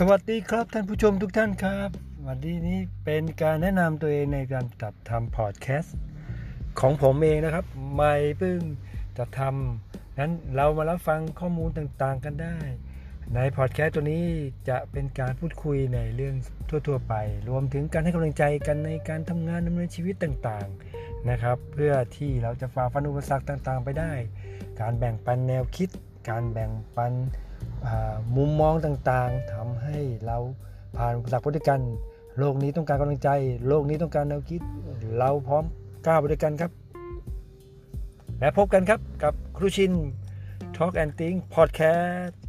สวัสดีครับท่านผู้ชมทุกท่านครับ วันนี้นี้เป็นการแนะนำตัวเองในการจัดทำพอดแคสต์ของผมเองนะครับ ไม่เพิ่งจะทำนั้นเรามารับฟังข้อมูลต่างๆกันได้ ในพอดแคสต์ตัวนี้จะเป็นการพูดคุยในเรื่องทั่ว ๆ ไป รวมถึงการให้กำลังใจกันในการทำงานดำเนินชีวิตต่างๆนะครับ เพื่อที่เราจะฝ่าฟันอุปสรรคต่างๆ ไปได้ การแบ่งปันแนวคิด การแบ่งปันมุมมองต่างๆ ให้เราผ่านอุปสรรคไปด้วยกัน โลกนี้ต้องการกำลังใจ โลกนี้ต้องการแนวคิด เราพร้อมก้าวไปด้วยกันครับ และพบกันครับกับครูชิน Talk and Think Podcast